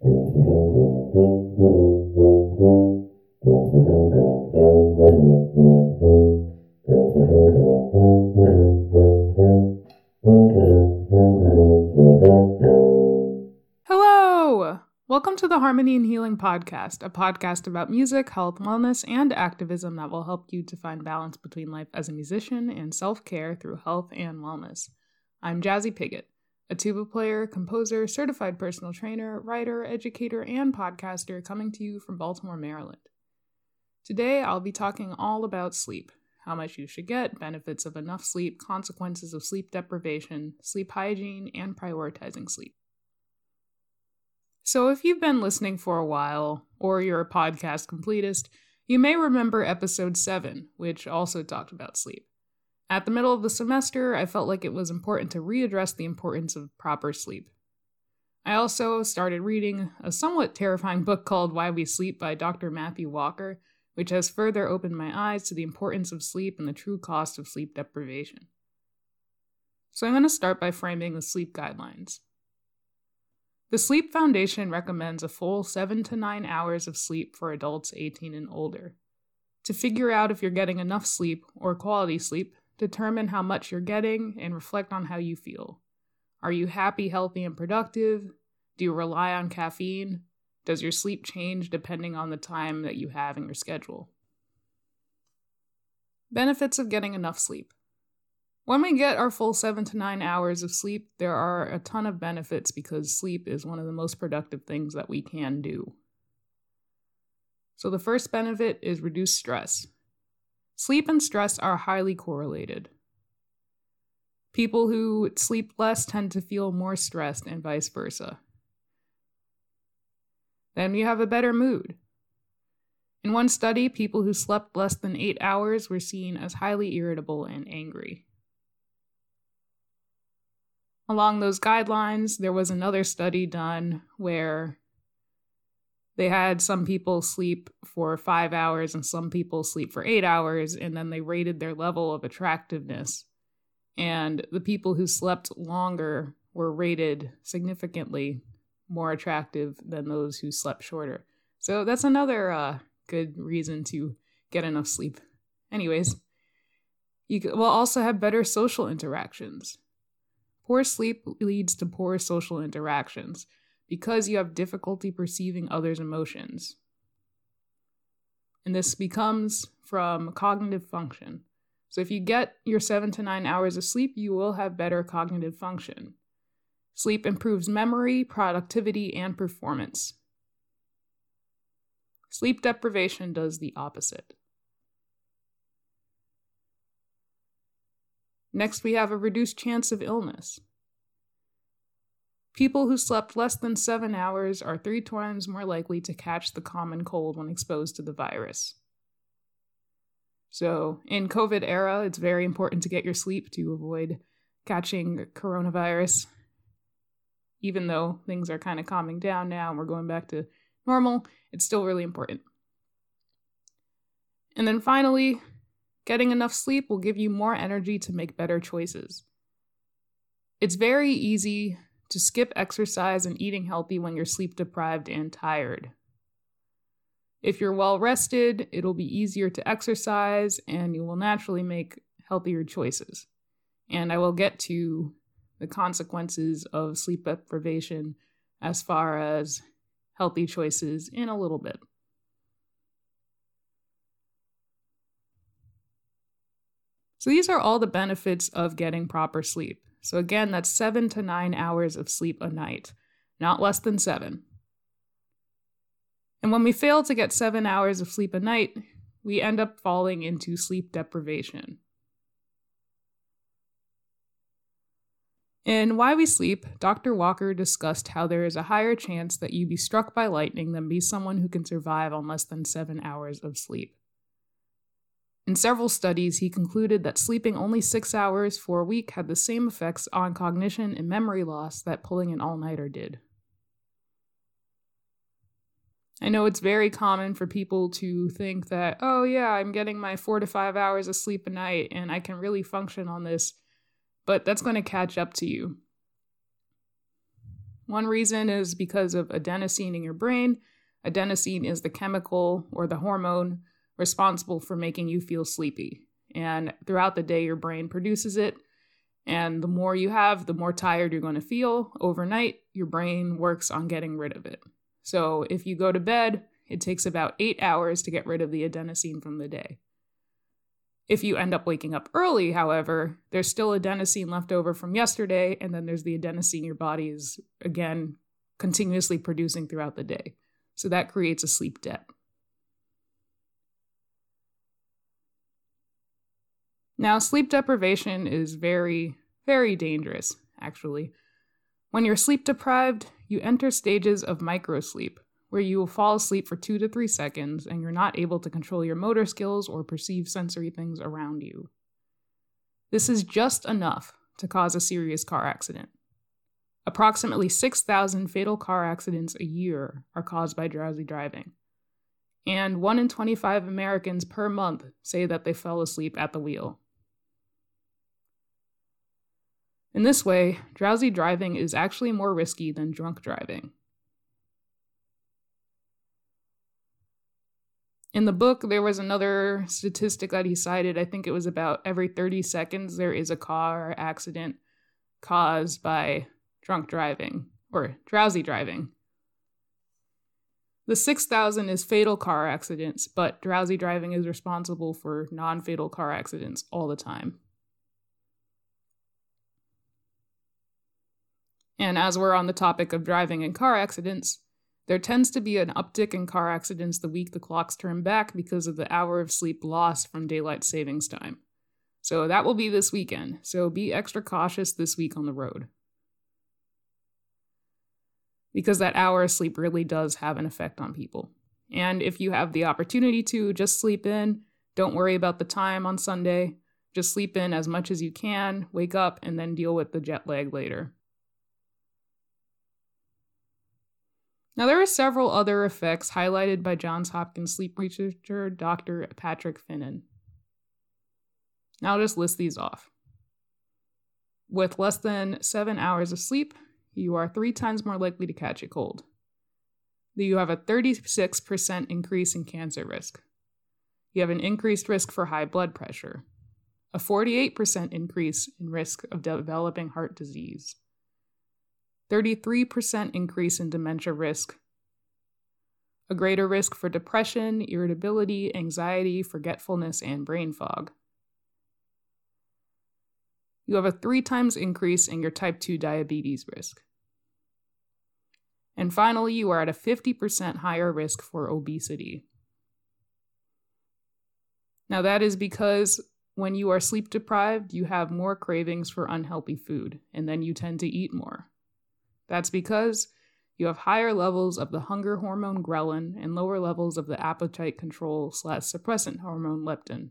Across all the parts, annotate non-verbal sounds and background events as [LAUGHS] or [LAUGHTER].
Hello! Welcome to the Harmony and Healing Podcast, a podcast about music, health, wellness, and activism that will help you to find balance between life as a musician and self care through health and wellness. I'm Jazzy Piggott, a tuba player, composer, certified personal trainer, writer, educator, and podcaster coming to you from Baltimore, Maryland. Today, I'll be talking all about sleep how much you should get, benefits of enough sleep, consequences of sleep deprivation, sleep hygiene, and prioritizing sleep. So, if you've been listening for a while, or you're a podcast completist, you may remember episode 7, which also talked about sleep. At the middle of the semester, I felt like it was important to readdress the importance of proper sleep. I also started reading a somewhat terrifying book called Why We Sleep by Dr. Matthew Walker, which has further opened my eyes to the importance of sleep and the true cost of sleep deprivation. So I'm going to start by framing the sleep guidelines. The Sleep Foundation recommends a full 7 to 9 hours of sleep for adults 18 and older. To figure out if you're getting enough sleep or quality sleep, determine how much you're getting and reflect on how you feel. Are you happy, healthy, and productive? Do you rely on caffeine? Does your sleep change depending on the time that you have in your schedule? Benefits of getting enough sleep. When we get our full seven to nine hours of sleep, there are a ton of benefits because sleep is one of the most productive things that we can do. So, the first benefit is reduced stress. Sleep and stress are highly correlated. People who sleep less tend to feel more stressed, and vice versa then you have a better mood. In one study, people who slept less than eight hours were seen as highly irritable and angry. Along those guidelines, there was another study done where they had some people sleep for five hours and some people sleep for eight hours, and then they rated their level of attractiveness. And the people who slept longer were rated significantly more attractive than those who slept shorter. So that's another uh, good reason to get enough sleep. Anyways, you will also have better social interactions. Poor sleep leads to poor social interactions because you have difficulty perceiving others' emotions. And this becomes from cognitive function. So if you get your seven to nine hours of sleep, you will have better cognitive function. Sleep improves memory, productivity, and performance. Sleep deprivation does the opposite. Next, we have a reduced chance of illness. People who slept less than seven hours are three times more likely to catch the common cold when exposed to the virus. So, in COVID era, it's very important to get your sleep to avoid catching coronavirus even though things are kind of calming down now and we're going back to normal, it's still really important. And then finally, getting enough sleep will give you more energy to make better choices. It's very easy to skip exercise and eating healthy when you're sleep deprived and tired. If you're well rested, it'll be easier to exercise and you will naturally make healthier choices. And I will get to the consequences of sleep deprivation as far as healthy choices in a little bit. So, these are all the benefits of getting proper sleep. So, again, that's seven to nine hours of sleep a night, not less than seven. And when we fail to get seven hours of sleep a night, we end up falling into sleep deprivation. In Why We Sleep, Dr. Walker discussed how there is a higher chance that you be struck by lightning than be someone who can survive on less than seven hours of sleep. In several studies, he concluded that sleeping only six hours for a week had the same effects on cognition and memory loss that pulling an all nighter did. I know it's very common for people to think that, oh, yeah, I'm getting my four to five hours of sleep a night and I can really function on this but that's going to catch up to you. One reason is because of adenosine in your brain. Adenosine is the chemical or the hormone responsible for making you feel sleepy. And throughout the day, your brain produces it. And the more you have, the more tired you're going to feel. Overnight, your brain works on getting rid of it. So if you go to bed, it takes about eight hours to get rid of the adenosine from the day. If you end up waking up early, however, there's still adenosine left over from yesterday, and then there's the adenosine your body is, again, continuously producing throughout the day. So that creates a sleep debt. Now, sleep deprivation is very, very dangerous, actually. When you're sleep deprived, you enter stages of microsleep, where you will fall asleep for two to three seconds and you're not able to control your motor skills or perceive sensory things around you. This is just enough to cause a serious car accident. Approximately 6,000 fatal car accidents a year are caused by drowsy driving. And 1 in 25 Americans per month say that they fell asleep at the wheel. In this way, drowsy driving is actually more risky than drunk driving. In the book, there was another statistic that he cited. I think it was about every 30 seconds there is a car accident caused by drunk driving or drowsy driving. The 6,000 is fatal car accidents, but drowsy driving is responsible for non fatal car accidents all the time. And as we're on the topic of driving and car accidents, there tends to be an uptick in car accidents the week the clocks turn back because of the hour of sleep lost from daylight savings time. So that will be this weekend, so be extra cautious this week on the road. Because that hour of sleep really does have an effect on people. And if you have the opportunity to, just sleep in. Don't worry about the time on Sunday. Just sleep in as much as you can, wake up, and then deal with the jet lag later. Now, there are several other effects highlighted by Johns Hopkins sleep researcher Dr. Patrick Finan. Now, I'll just list these off. With less than seven hours of sleep, you are three times more likely to catch a cold. You have a 36% increase in cancer risk. You have an increased risk for high blood pressure, a 48% increase in risk of developing heart disease, 33% increase in dementia risk, a greater risk for depression, irritability, anxiety, forgetfulness, and brain fog. You have a three times increase in your type 2 diabetes risk. And finally, you are at a 50% higher risk for obesity. Now, that is because when you are sleep deprived, you have more cravings for unhealthy food, and then you tend to eat more. That's because you have higher levels of the hunger hormone ghrelin and lower levels of the appetite control slash suppressant hormone leptin.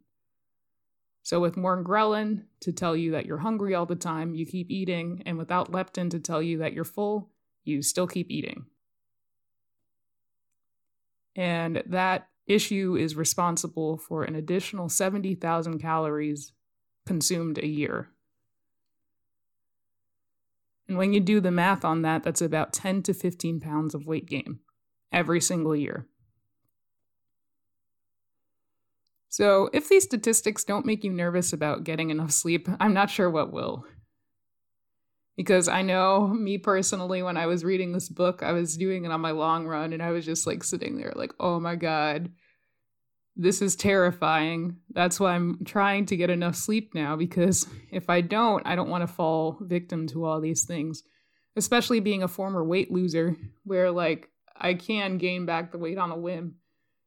So, with more ghrelin to tell you that you're hungry all the time, you keep eating, and without leptin to tell you that you're full, you still keep eating. And that issue is responsible for an additional 70,000 calories consumed a year. And when you do the math on that, that's about 10 to 15 pounds of weight gain every single year. So, if these statistics don't make you nervous about getting enough sleep, [LAUGHS] I'm not sure what will. Because I know me personally, when I was reading this book, I was doing it on my long run and I was just like sitting there, like, oh my God, this is terrifying. That's why I'm trying to get enough sleep now because if I don't, I don't want to fall victim to all these things, especially being a former weight loser where like I can gain back the weight on a whim.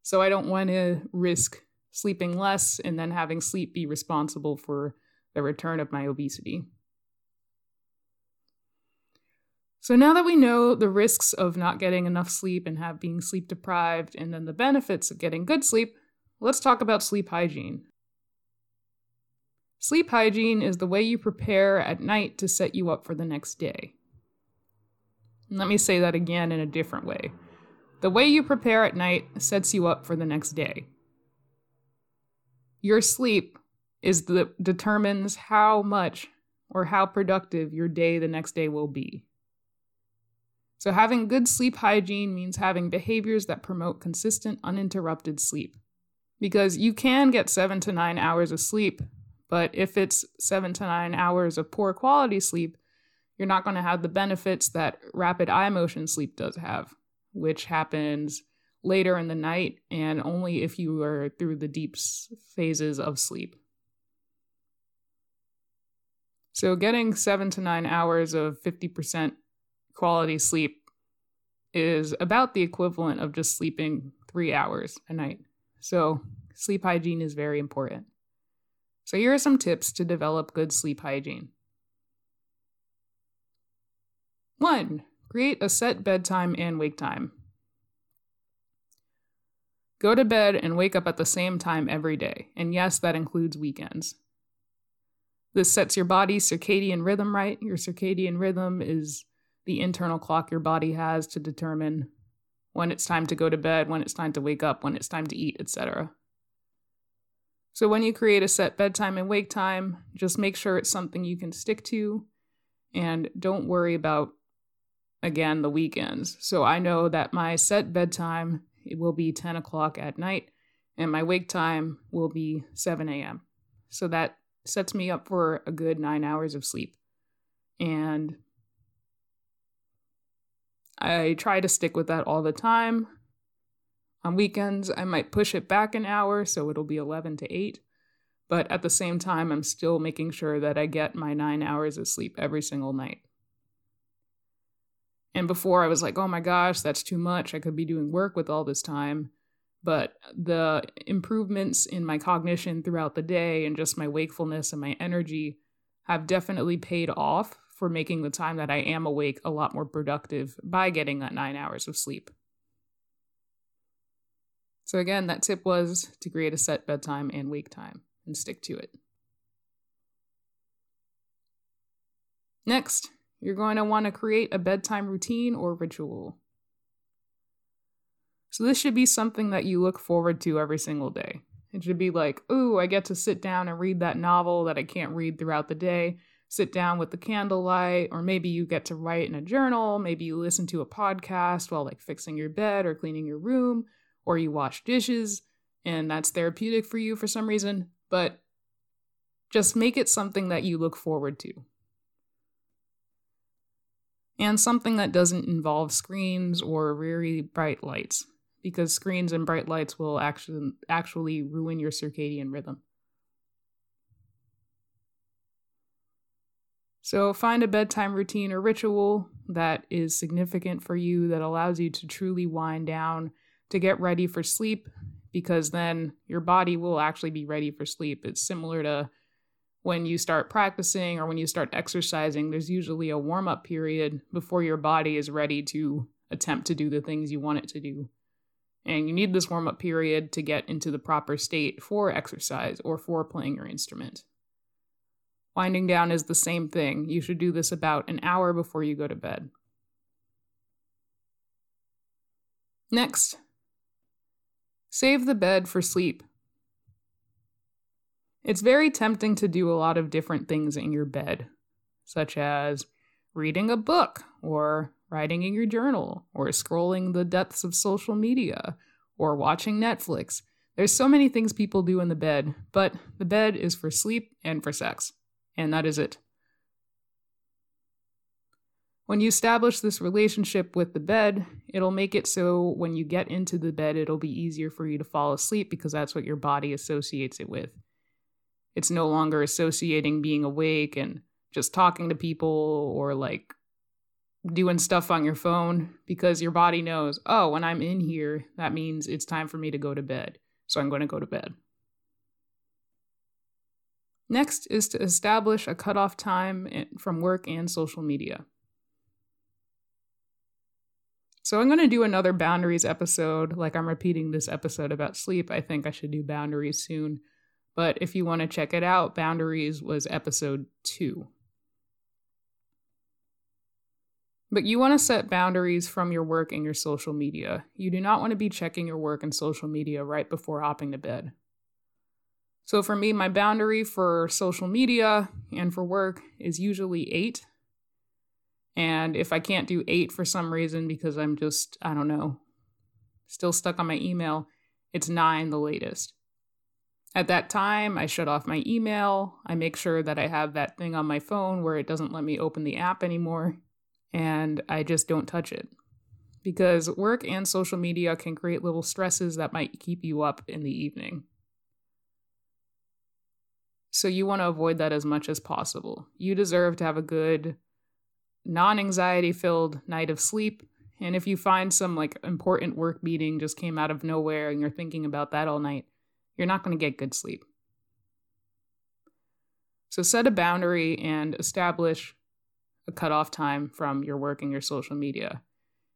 So I don't want to risk sleeping less and then having sleep be responsible for the return of my obesity. So now that we know the risks of not getting enough sleep and have being sleep deprived and then the benefits of getting good sleep, Let's talk about sleep hygiene. Sleep hygiene is the way you prepare at night to set you up for the next day. Let me say that again in a different way. The way you prepare at night sets you up for the next day. Your sleep is the determines how much or how productive your day the next day will be. So, having good sleep hygiene means having behaviors that promote consistent, uninterrupted sleep. Because you can get seven to nine hours of sleep, but if it's seven to nine hours of poor quality sleep, you're not going to have the benefits that rapid eye motion sleep does have, which happens later in the night and only if you are through the deep phases of sleep. So, getting seven to nine hours of 50% quality sleep is about the equivalent of just sleeping three hours a night. So, sleep hygiene is very important. So, here are some tips to develop good sleep hygiene. One, create a set bedtime and wake time. Go to bed and wake up at the same time every day, and yes, that includes weekends. This sets your body's circadian rhythm right. Your circadian rhythm is the internal clock your body has to determine when it's time to go to bed, when it's time to wake up, when it's time to eat, etc. So when you create a set bedtime and wake time, just make sure it's something you can stick to and don't worry about again the weekends. So I know that my set bedtime it will be 10 o'clock at night and my wake time will be 7 a.m. So that sets me up for a good nine hours of sleep. And I try to stick with that all the time. On weekends, I might push it back an hour, so it'll be 11 to 8. But at the same time, I'm still making sure that I get my nine hours of sleep every single night. And before I was like, oh my gosh, that's too much. I could be doing work with all this time. But the improvements in my cognition throughout the day and just my wakefulness and my energy have definitely paid off for making the time that I am awake a lot more productive by getting that nine hours of sleep. So, again, that tip was to create a set bedtime and wake time and stick to it. Next, you're going to want to create a bedtime routine or ritual. So, this should be something that you look forward to every single day. It should be like, ooh, I get to sit down and read that novel that I can't read throughout the day sit down with the candlelight, or maybe you get to write in a journal, maybe you listen to a podcast while like fixing your bed or cleaning your room, or you wash dishes, and that's therapeutic for you for some reason. But just make it something that you look forward to. And something that doesn't involve screens or very bright lights, because screens and bright lights will actually actually ruin your circadian rhythm. So find a bedtime routine or ritual that is significant for you that allows you to truly wind down to get ready for sleep because then your body will actually be ready for sleep. It's similar to when you start practicing or when you start exercising, there's usually a warm up period before your body is ready to attempt to do the things you want it to do. And you need this warm up period to get into the proper state for exercise or for playing your instrument. Winding down is the same thing. You should do this about an hour before you go to bed. Next, save the bed for sleep. It's very tempting to do a lot of different things in your bed, such as reading a book, or writing in your journal, or scrolling the depths of social media, or watching Netflix. There's so many things people do in the bed, but the bed is for sleep and for sex and that is it. When you establish this relationship with the bed, it'll make it so when you get into the bed, it'll be easier for you to fall asleep because that's what your body associates it with. It's no longer associating being awake and just talking to people or like doing stuff on your phone because your body knows, oh, when I'm in here, that means it's time for me to go to bed. So I'm going to go to bed. Next is to establish a cutoff time from work and social media. So I'm going to do another boundaries episode. Like I'm repeating this episode about sleep. I think I should do boundaries soon. But if you want to check it out, boundaries was episode two. But you want to set boundaries from your work and your social media. You do not want to be checking your work and social media right before hopping to bed. So for me, my boundary for social media and for work is usually eight. And if I can't do eight for some reason because I'm just, I don't know, still stuck on my email, it's nine the latest. At that time, I shut off my email. I make sure that I have that thing on my phone where it doesn't let me open the app anymore, and I just don't touch it. Because work and social media can create little stresses that might keep you up in the evening. So you want to avoid that as much as possible. You deserve to have a good, non anxiety filled night of sleep. And if you find some like important work meeting just came out of nowhere and you're thinking about that all night, you're not going to get good sleep. So set a boundary and establish a cutoff time from your work and your social media.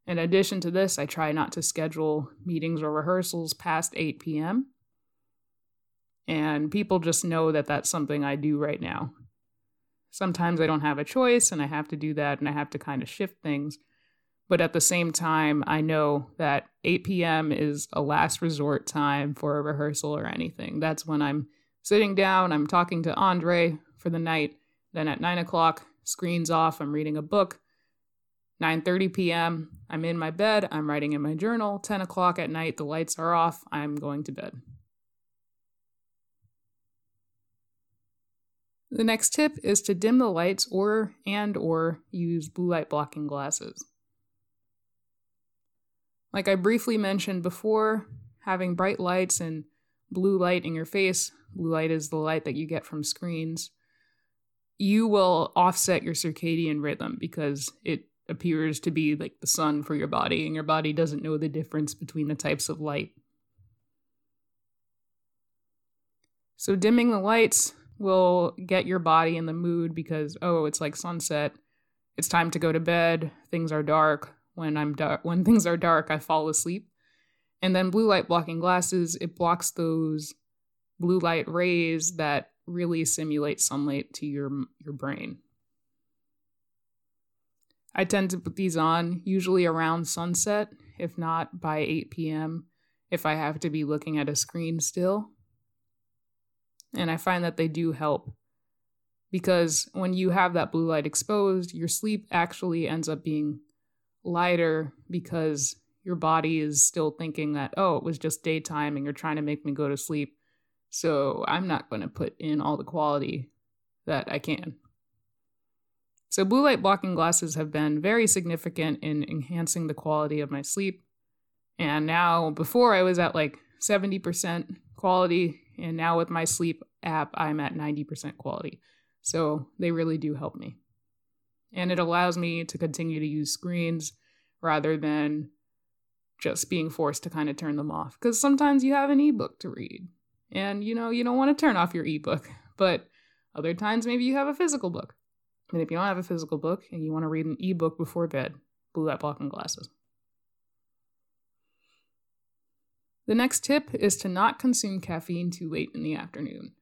In addition to this, I try not to schedule meetings or rehearsals past 8 p.m. And people just know that that's something I do right now. Sometimes I don't have a choice and I have to do that and I have to kind of shift things. But at the same time, I know that 8 p.m. is a last resort time for a rehearsal or anything. That's when I'm sitting down, I'm talking to Andre for the night. Then at 9 o'clock, screens off, I'm reading a book. 9:30 p.m. I'm in my bed, I'm writing in my journal. 10 o'clock at night, the lights are off, I'm going to bed. The next tip is to dim the lights or and or use blue light blocking glasses. Like I briefly mentioned before, having bright lights and blue light in your face, blue light is the light that you get from screens, you will offset your circadian rhythm because it appears to be like the sun for your body, and your body doesn't know the difference between the types of light. So, dimming the lights will get your body in the mood because oh, it's like sunset. It's time to go to bed. Things are dark. When I'm dark, when [LAUGHS] things are dark, I fall asleep. And then blue light blocking glasses, it blocks those blue light rays that really simulate sunlight to your your brain. I tend to put these on usually around sunset, if not by 8 p.m. if I have to be looking at a screen still. And I find that they do help because when you have that blue light exposed, your sleep actually ends up being lighter because your body is still thinking that, oh, it was just daytime and you're trying to make me go to sleep. So I'm not going to put in all the quality that I can. So, blue light blocking glasses have been very significant in enhancing the quality of my sleep. And now, before I was at like 70% quality, and now with my sleep app, I'm at 90% quality. So they really do help me. And it allows me to continue to use screens rather than just being forced to kind of turn them off. Because sometimes you have an ebook to read and you know, you don't want to turn off your ebook. [LAUGHS] But other times, maybe you have a physical book. And if you don't have a physical book and you want to read an ebook before bed, blue light blocking glasses. The next tip is to not consume caffeine too late in the afternoon.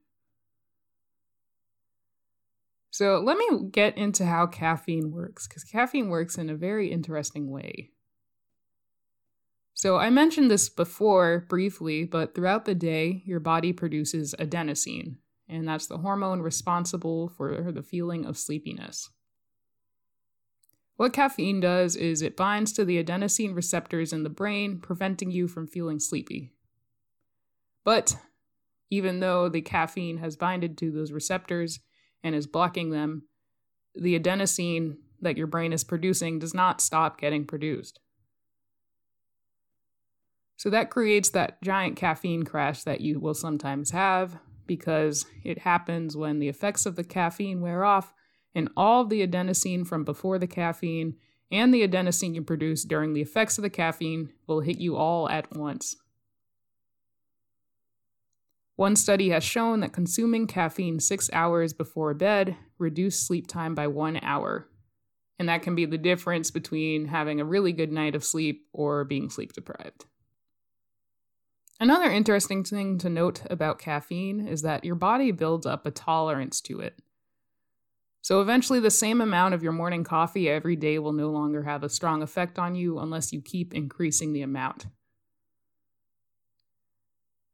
So, let me get into how caffeine works, because caffeine works in a very interesting way. So, I mentioned this before briefly, but throughout the day, your body produces adenosine, and that's the hormone responsible for the feeling of sleepiness. What caffeine does is it binds to the adenosine receptors in the brain, preventing you from feeling sleepy. But even though the caffeine has binded to those receptors and is blocking them, the adenosine that your brain is producing does not stop getting produced. So that creates that giant caffeine crash that you will sometimes have because it happens when the effects of the caffeine wear off and all the adenosine from before the caffeine and the adenosine you produce during the effects of the caffeine will hit you all at once. One study has shown that consuming caffeine six hours before bed reduced sleep time by one hour. And that can be the difference between having a really good night of sleep or being sleep deprived. Another interesting thing to note about caffeine is that your body builds up a tolerance to it. So eventually, the same amount of your morning coffee every day will no longer have a strong effect on you unless you keep increasing the amount.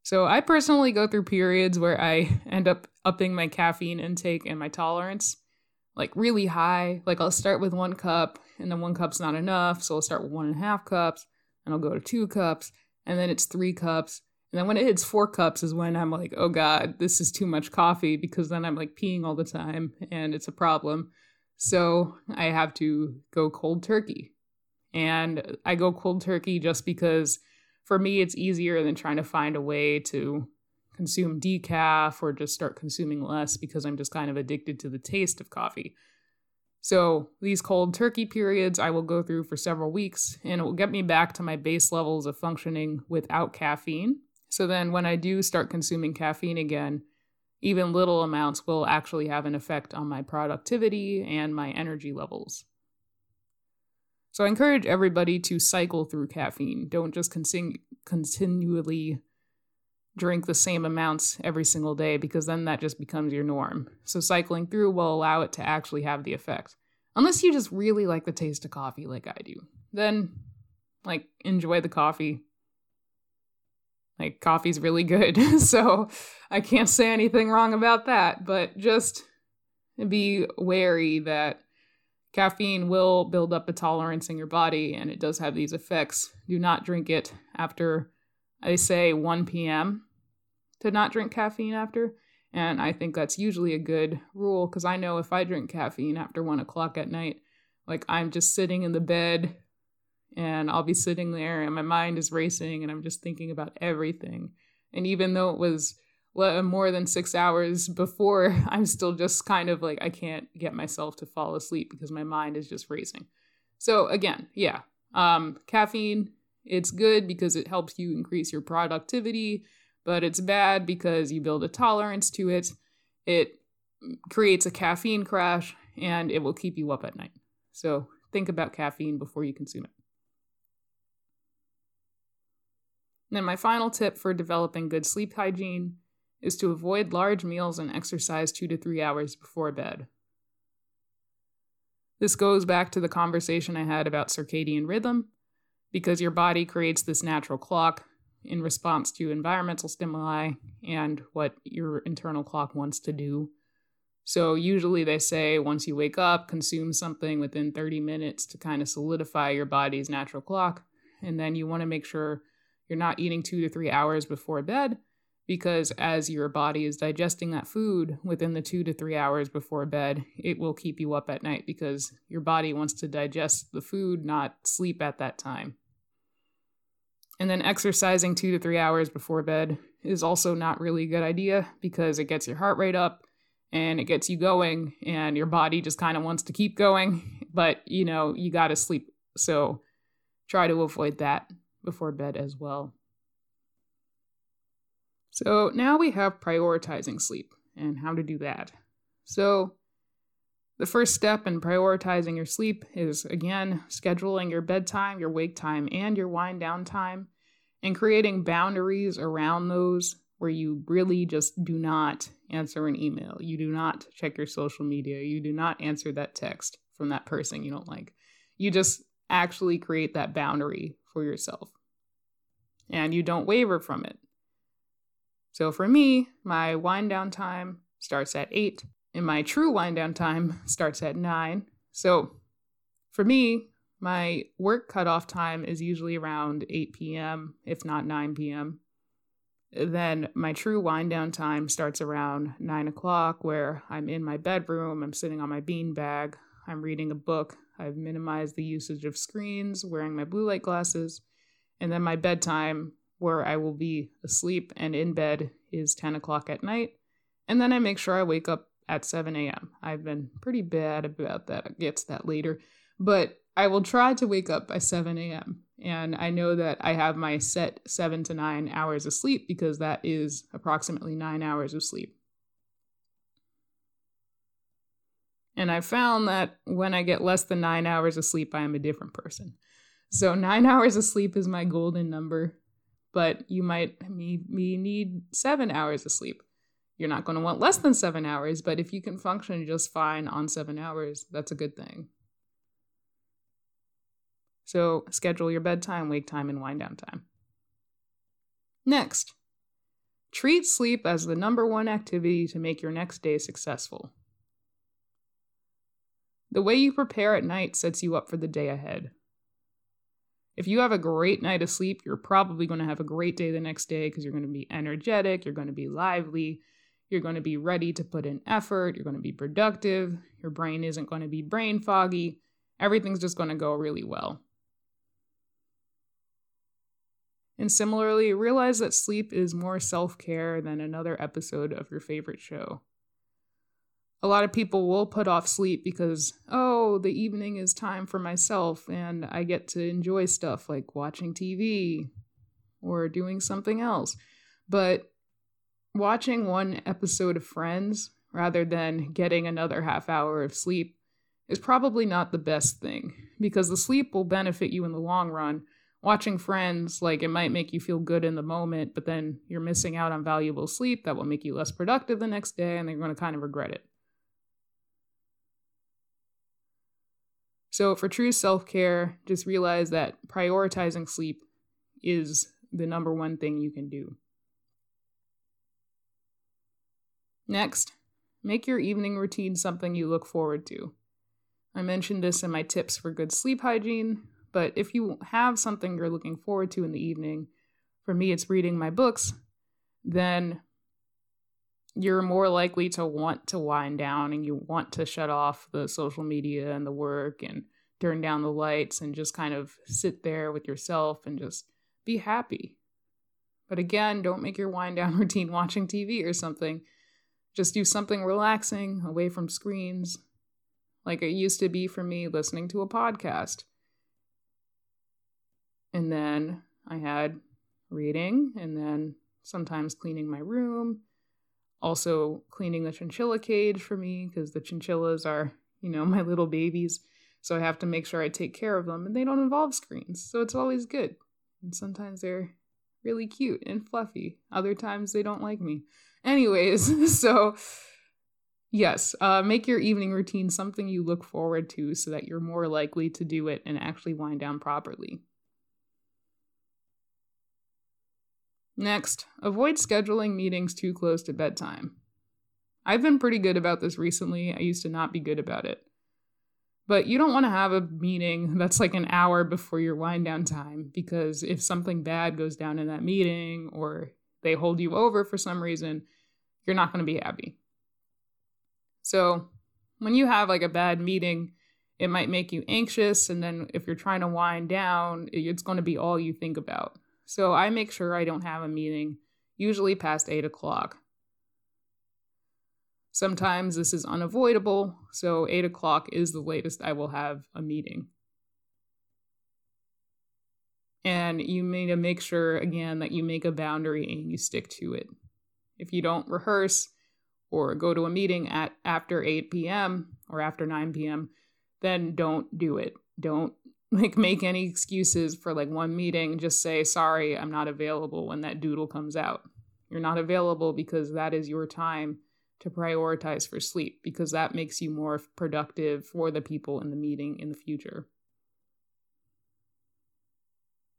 So I personally go through periods where I [LAUGHS] end up upping my caffeine intake and my tolerance. like really high. Like I'll start with one cup and then one cup's not enough. So I'll start with one and a half cups and I'll go to two cups and then it's three cups. And then when it hits four cups is when I'm like, oh God, this is too much coffee because then I'm like peeing all the time and it's a problem. So I have to go cold turkey. And I go cold turkey just because for me it's easier than trying to find a way to consume decaf or just start consuming less because I'm just kind of addicted to the taste of coffee. So, these cold turkey periods I will go through for several weeks, and it will get me back to my base levels of functioning without caffeine. So, then when I do start consuming caffeine again, even little amounts will actually have an effect on my productivity and my energy levels. So, I encourage everybody to cycle through caffeine. Don't just con- continually drink the same amounts every single day because then that just becomes your norm. So cycling through will allow it to actually have the effect. Unless you just really like the taste of coffee like I do. Then like enjoy the coffee. Like coffee's really good. [LAUGHS] so I can't say anything wrong about that, but just be wary that caffeine will build up a tolerance in your body and it does have these effects. Do not drink it after I say 1 p.m to not drink caffeine after. And I think that's usually a good rule because I know if I drink caffeine after one o'clock at night, like I'm just sitting in the bed and I'll be sitting there and my mind is racing and I'm just thinking about everything. And even though it was more than six hours before, [LAUGHS] I'm still just kind of like, I can't get myself to fall asleep because my mind is just racing. So, again, yeah, um, caffeine, it's good because it helps you increase your productivity but it's bad because you build a tolerance to it. It creates a caffeine crash and it will keep you up at night. So think about caffeine before you consume it. And then, my final tip for developing good sleep hygiene is to avoid large meals and exercise two to three hours before bed. This goes back to the conversation I had about circadian rhythm, because your body creates this natural clock in response to environmental stimuli and what your internal clock wants to do. So, usually they say once you wake up, consume something within 30 minutes to kind of solidify your body's natural clock. And then you want to make sure you're not eating two to three hours before bed because as your body is digesting that food within the two to three hours before bed, it will keep you up at night because your body wants to digest the food, not sleep at that time. And then exercising two to three hours before bed is also not really a good idea because it gets your heart rate up and it gets you going, and your body just kind of wants to keep going, but you know, you got to sleep. So try to avoid that before bed as well. So now we have prioritizing sleep and how to do that. So the first step in prioritizing your sleep is again scheduling your bedtime, your wake time, and your wind down time, and creating boundaries around those where you really just do not answer an email. You do not check your social media. You do not answer that text from that person you don't like. You just actually create that boundary for yourself and you don't waver from it. So for me, my wind down time starts at 8 and my true wind down time [LAUGHS] starts at 9. So for me, my work cutoff time is usually around 8 p.m., if not 9 p.m. Then my true wind down time starts around 9 o'clock, where I'm in my bedroom, I'm sitting on my bean bag, I'm reading a book, I've minimized the usage of screens, wearing my blue light glasses, and then my bedtime, where I will be asleep and in bed, is 10 o'clock at night. And then I make sure I wake up at 7 a.m. I've been pretty bad about that. It gets that later. But I will try to wake up by 7 a.m. And I know that I have my set seven to nine hours of sleep because that is approximately nine hours of sleep. And I found that when I get less than nine hours of sleep, I am a different person. So nine [LAUGHS] hours of sleep is my golden number, but you might me, me need seven hours of sleep. You're not going to want less than seven hours, but if you can function just fine on seven hours, that's a good thing. So schedule your bedtime, wake time, and wind down time. Next, treat sleep as the number one activity to make your next day successful. The way you prepare at night sets you up for the day ahead. If you have a great night of sleep, you're probably going to have a great day the next day because you're going to be energetic, you're going to be lively, you're going to be ready to put in effort, you're going to be productive, your brain isn't going to be brain foggy, everything's just going to go really well. And similarly, realize that sleep is more self care than another episode of your favorite show a lot of people will put off sleep because, oh, the evening is time for myself and I get to enjoy stuff like watching TV or doing something else. But watching one episode of Friends rather than getting another half hour of sleep is probably not the best thing because the sleep will benefit you in the long run. Watching Friends, like it might make you feel good in the moment, but then you're missing out on valuable sleep that will make you less productive the next day and you're going to kind of regret it. So, for true self care, just realize that prioritizing sleep is the number one thing you can do. Next, make your evening routine something you look forward to. I mentioned this in my tips for good sleep hygiene, but if you have something you're looking forward to in the evening, for me it's reading my books, then you're more likely to want to wind down and you want to shut off the social media and the work and turn down the lights and just kind of sit there with yourself and just be happy. But again, don't make your wind down [LAUGHS] routine watching TV or something. Just do something relaxing away from screens, like it used to be for me listening to a podcast. And then I had reading, and then sometimes cleaning my room also cleaning the chinchilla cage for me because the chinchillas are, you know, [LAUGHS] my little babies. So I have to make sure I take care of them and they don't involve screens. So it's always good. And sometimes they're really cute and fluffy. Other times they don't like me. Anyways, [LAUGHS] so yes, uh, make your evening routine something you look forward to so that you're more likely to do it and actually wind down properly. Next, avoid scheduling meetings too close to bedtime. I've been pretty good about this recently. I used to not be good about it. But you don't want to have a meeting that's like an hour before your wind down time because if something bad goes down in that meeting or they hold you over for some reason, you're not going to be happy. So, when you have like a bad meeting, it might make you anxious. And then if you're trying to wind down, it's going to be all you think about. So I make sure I don't have a meeting, usually past 8 o'clock. Sometimes this is unavoidable, so 8 o'clock is the latest I will have a meeting. And you need to make sure, again, that you make a boundary and you stick to it. If you don't rehearse or go to a meeting at after 8 p.m. or after 9 p.m., then don't do it. Don't like make any excuses for like one meeting just say sorry i'm not available when that doodle comes out. You're not available because that is your time to prioritize for sleep because that makes you more productive for the people in the meeting in the future.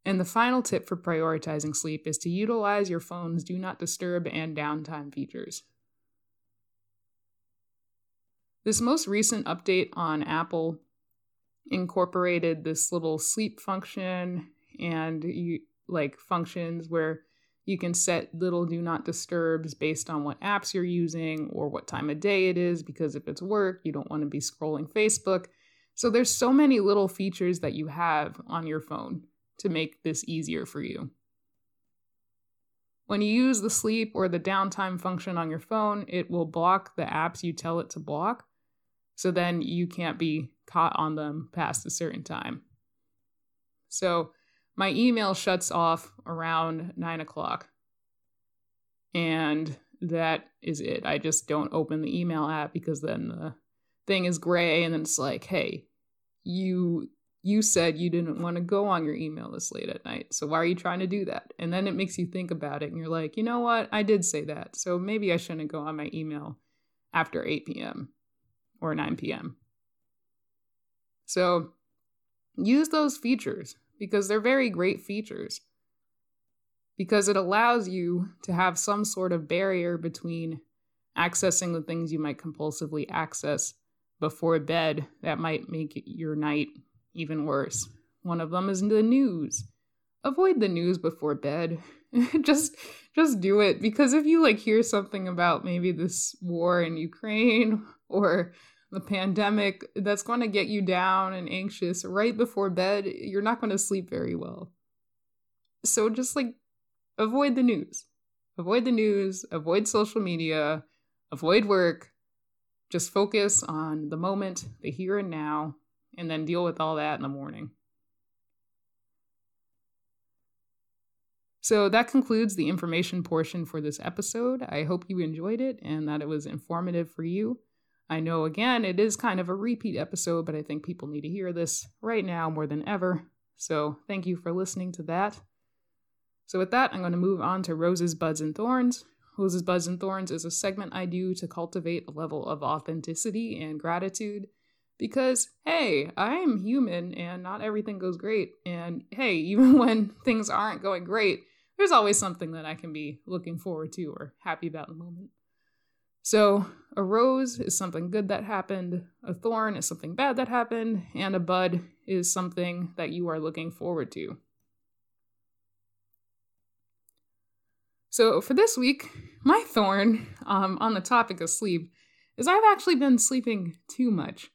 And the final tip for prioritizing sleep is to utilize your phone's do not disturb and downtime features. This most recent update on apple incorporated this little sleep function and you like functions where you can set little do not disturbs based on what apps you're using or what time of day it is because if it's work you don't want to be scrolling facebook. So there's so many little features that you have on your phone to make this easier for you. When you use the sleep or the downtime function on your phone it will block the apps you tell it to block. So then you can't be caught on them past a certain time. So my email shuts off around nine o'clock. And that is it. I just don't open the email app because then the thing is gray and then it's like, hey, you you said you didn't want to go on your email this late at night. So why are you trying to do that? And then it makes you think about it and you're like, you know what? I did say that. So maybe I shouldn't go on my email after 8 p.m. or 9 p.m. So use those features because they're very great features. Because it allows you to have some sort of barrier between accessing the things you might compulsively access before bed that might make your night even worse. One of them is the news. Avoid the news before bed. [LAUGHS] just just do it because if you like hear something about maybe this war in Ukraine [LAUGHS] or the pandemic that's going to get you down and anxious right before bed, you're not going to sleep very well. So just like avoid the news. Avoid the news, avoid social media, avoid work. Just focus on the moment, the here and now, and then deal with all that in the morning. So that concludes the information portion for this episode. I hope you enjoyed it and that it was informative for you. I know, again, it is kind of a repeat episode, but I think people need to hear this right now more than ever. So thank you for listening to that. So, with that, I'm going to move on to Roses, Buds, and Thorns. Roses, Buds, and Thorns is a segment I do to cultivate a level of authenticity and gratitude because, hey, I'm human and not everything goes great. And hey, [LAUGHS] even when things aren't going great, there's always something that I can be looking forward to or happy about in the moment. So, a rose is something good that happened, a thorn is something bad that happened, and a bud is something that you are looking forward to. So, for this week, my thorn um, on the topic of sleep is I've actually been sleeping too much.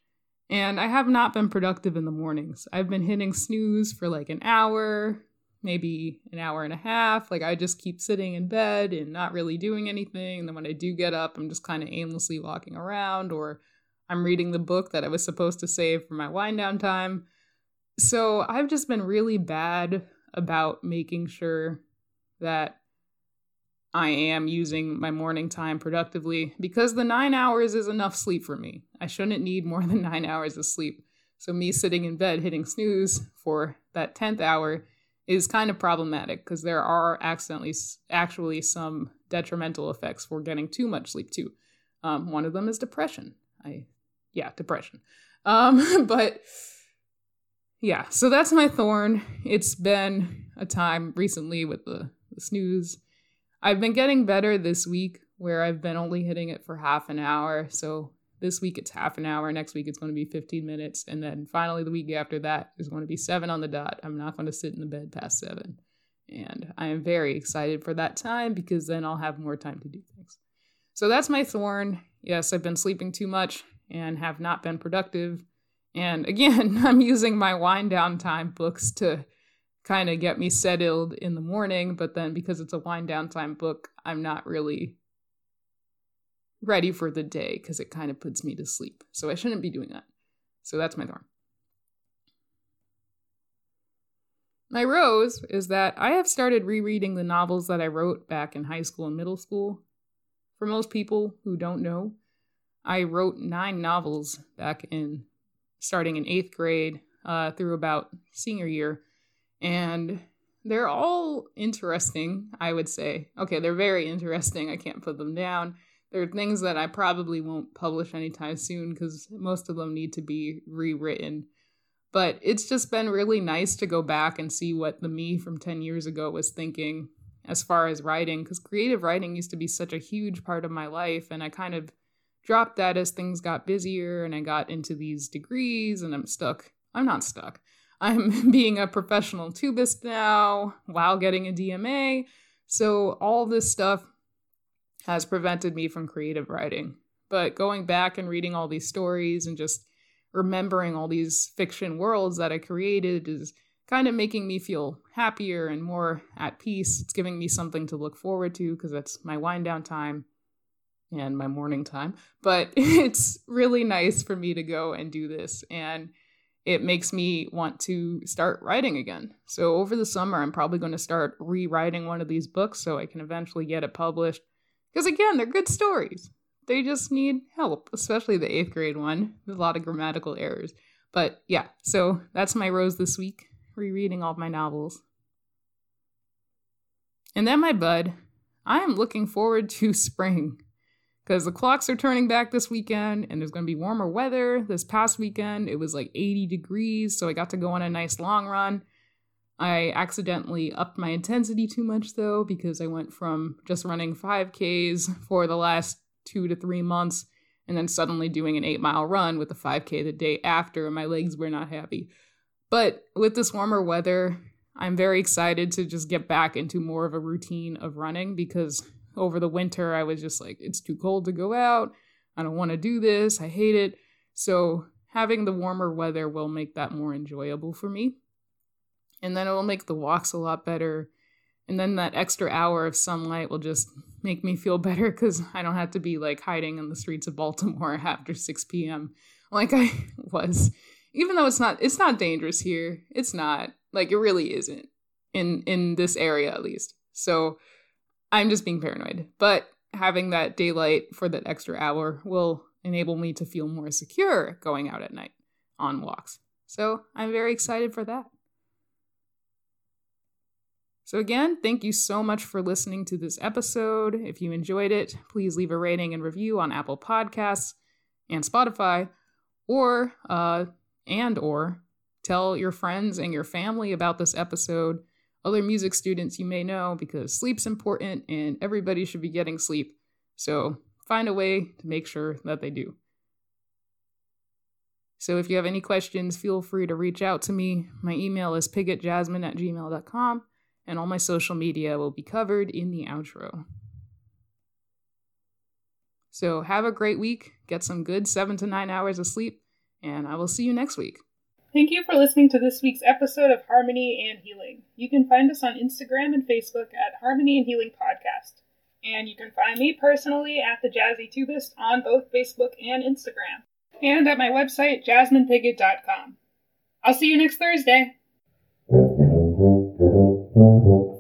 And I have not been productive in the mornings. I've been hitting snooze for like an hour, maybe an hour and a half. Like I just keep sitting in bed and not really doing anything. And then when I do get up, I'm just kind of aimlessly walking around or I'm reading the book that I was supposed to save for my wind down time. So I've just been really bad about making sure that I am using my morning time productively because the nine hours is enough sleep for me. I shouldn't need more than [LAUGHS] nine hours of sleep. So, me sitting in bed hitting snooze for that 10th hour is kind of problematic because there are accidentally actually some detrimental effects for getting too much sleep too. Um, one of them is depression. I, yeah, depression. Um, [LAUGHS] but yeah, so that's my thorn. It's been a time recently with the, the snooze I've been getting better this week where I've been only hitting it for half an hour. So this week it's half an hour. Next week it's going to be 15 minutes. And then finally the week after that is going to be seven on the dot. I'm not going to sit in the bed past seven. And I am very excited for that time because then I'll have more time to do things. So that's my thorn. Yes, I've been sleeping too much and have not been productive. And again, [LAUGHS] I'm using my wind down time books to kind of get me settled in the morning, but then because it's a wind down time book, I'm not really ready for the day because it kind of puts me to sleep. So I shouldn't be doing that. So that's my thorn. My rose is that I have started rereading the novels that I wrote back in high school and middle school. For most people who don't know, I wrote nine novels back in starting in eighth grade uh, through about senior year and they're all interesting, I would say. Okay, they're very interesting. I can't put them down. There are things that I probably won't publish anytime soon because most of them need to be rewritten. But it's just been really nice to go back and see what the me from 10 years ago was thinking as far as writing, because creative writing used to be such a huge part of my life. And I kind of dropped that as things got busier and I got into these degrees and I'm stuck. I'm not stuck. I'm [LAUGHS] being a professional tubist now while getting a DMA. So all this stuff has prevented me from creative writing. But going back and reading all these stories and just remembering all these fiction worlds that I created is kind of making me feel happier and more at peace. It's giving me something to look forward to because that's my wind down time and my morning time. But [LAUGHS] it's really nice for me to go and do this. And it makes me want to start writing again. So over the summer, I'm probably going to start rewriting one of these books so I can eventually get it published. Because again, they're good stories. They just need help, especially the eighth grade one. There's a lot of grammatical errors. But yeah, so that's my rose this week, rereading all my novels. And then my bud, I am looking forward to [LAUGHS] spring because the clocks are turning back this weekend and there's going to be warmer weather. This past weekend, it was like 80 degrees, so I got to go on a nice long run. I accidentally upped my intensity too much though, because I went from just running 5Ks for the last two to three months, and then suddenly doing an eight mile run with a 5K the day after, and my legs were not happy. But with this warmer weather, I'm very excited to just get back into more of a routine of running because over the winter I was just like, it's too cold to go out. I don't want to do this. I hate it. So having the warmer weather will make that more enjoyable for me. And then it will make the walks a lot better. And then that extra hour of sunlight will just make me feel better because I don't have to be like hiding in the streets of Baltimore [LAUGHS] after 6 p.m. like I [LAUGHS] was. Even though it's not it's not dangerous here. It's not. Like it really isn't in in this area at least. So I'm just being paranoid. But having that daylight for that extra hour will enable me to feel more secure going out at night on walks. So I'm very excited for that. So, again, thank you so much for listening to this episode. If you enjoyed it, please leave a rating and review on Apple Podcasts and Spotify, or, uh, and, or tell your friends and your family about this episode, other music students you may know, because sleep's important and everybody should be getting sleep. So, find a way to make sure that they do. So if you have any questions, feel free to reach out to me. My email is piggotjasmine at gmail.com and all my social media will be covered in the outro. So have a great week, get some good seven to nine hours of sleep, and I will see you next week. Thank you for listening to this week's episode of Harmony and Healing. You can find us on Instagram and Facebook at Harmony and Healing Podcast. And you can find me personally at the Jazzy Tubist on both Facebook and Instagram. And at my website, jasminepiggott.com. I'll see you next Thursday. Thank you.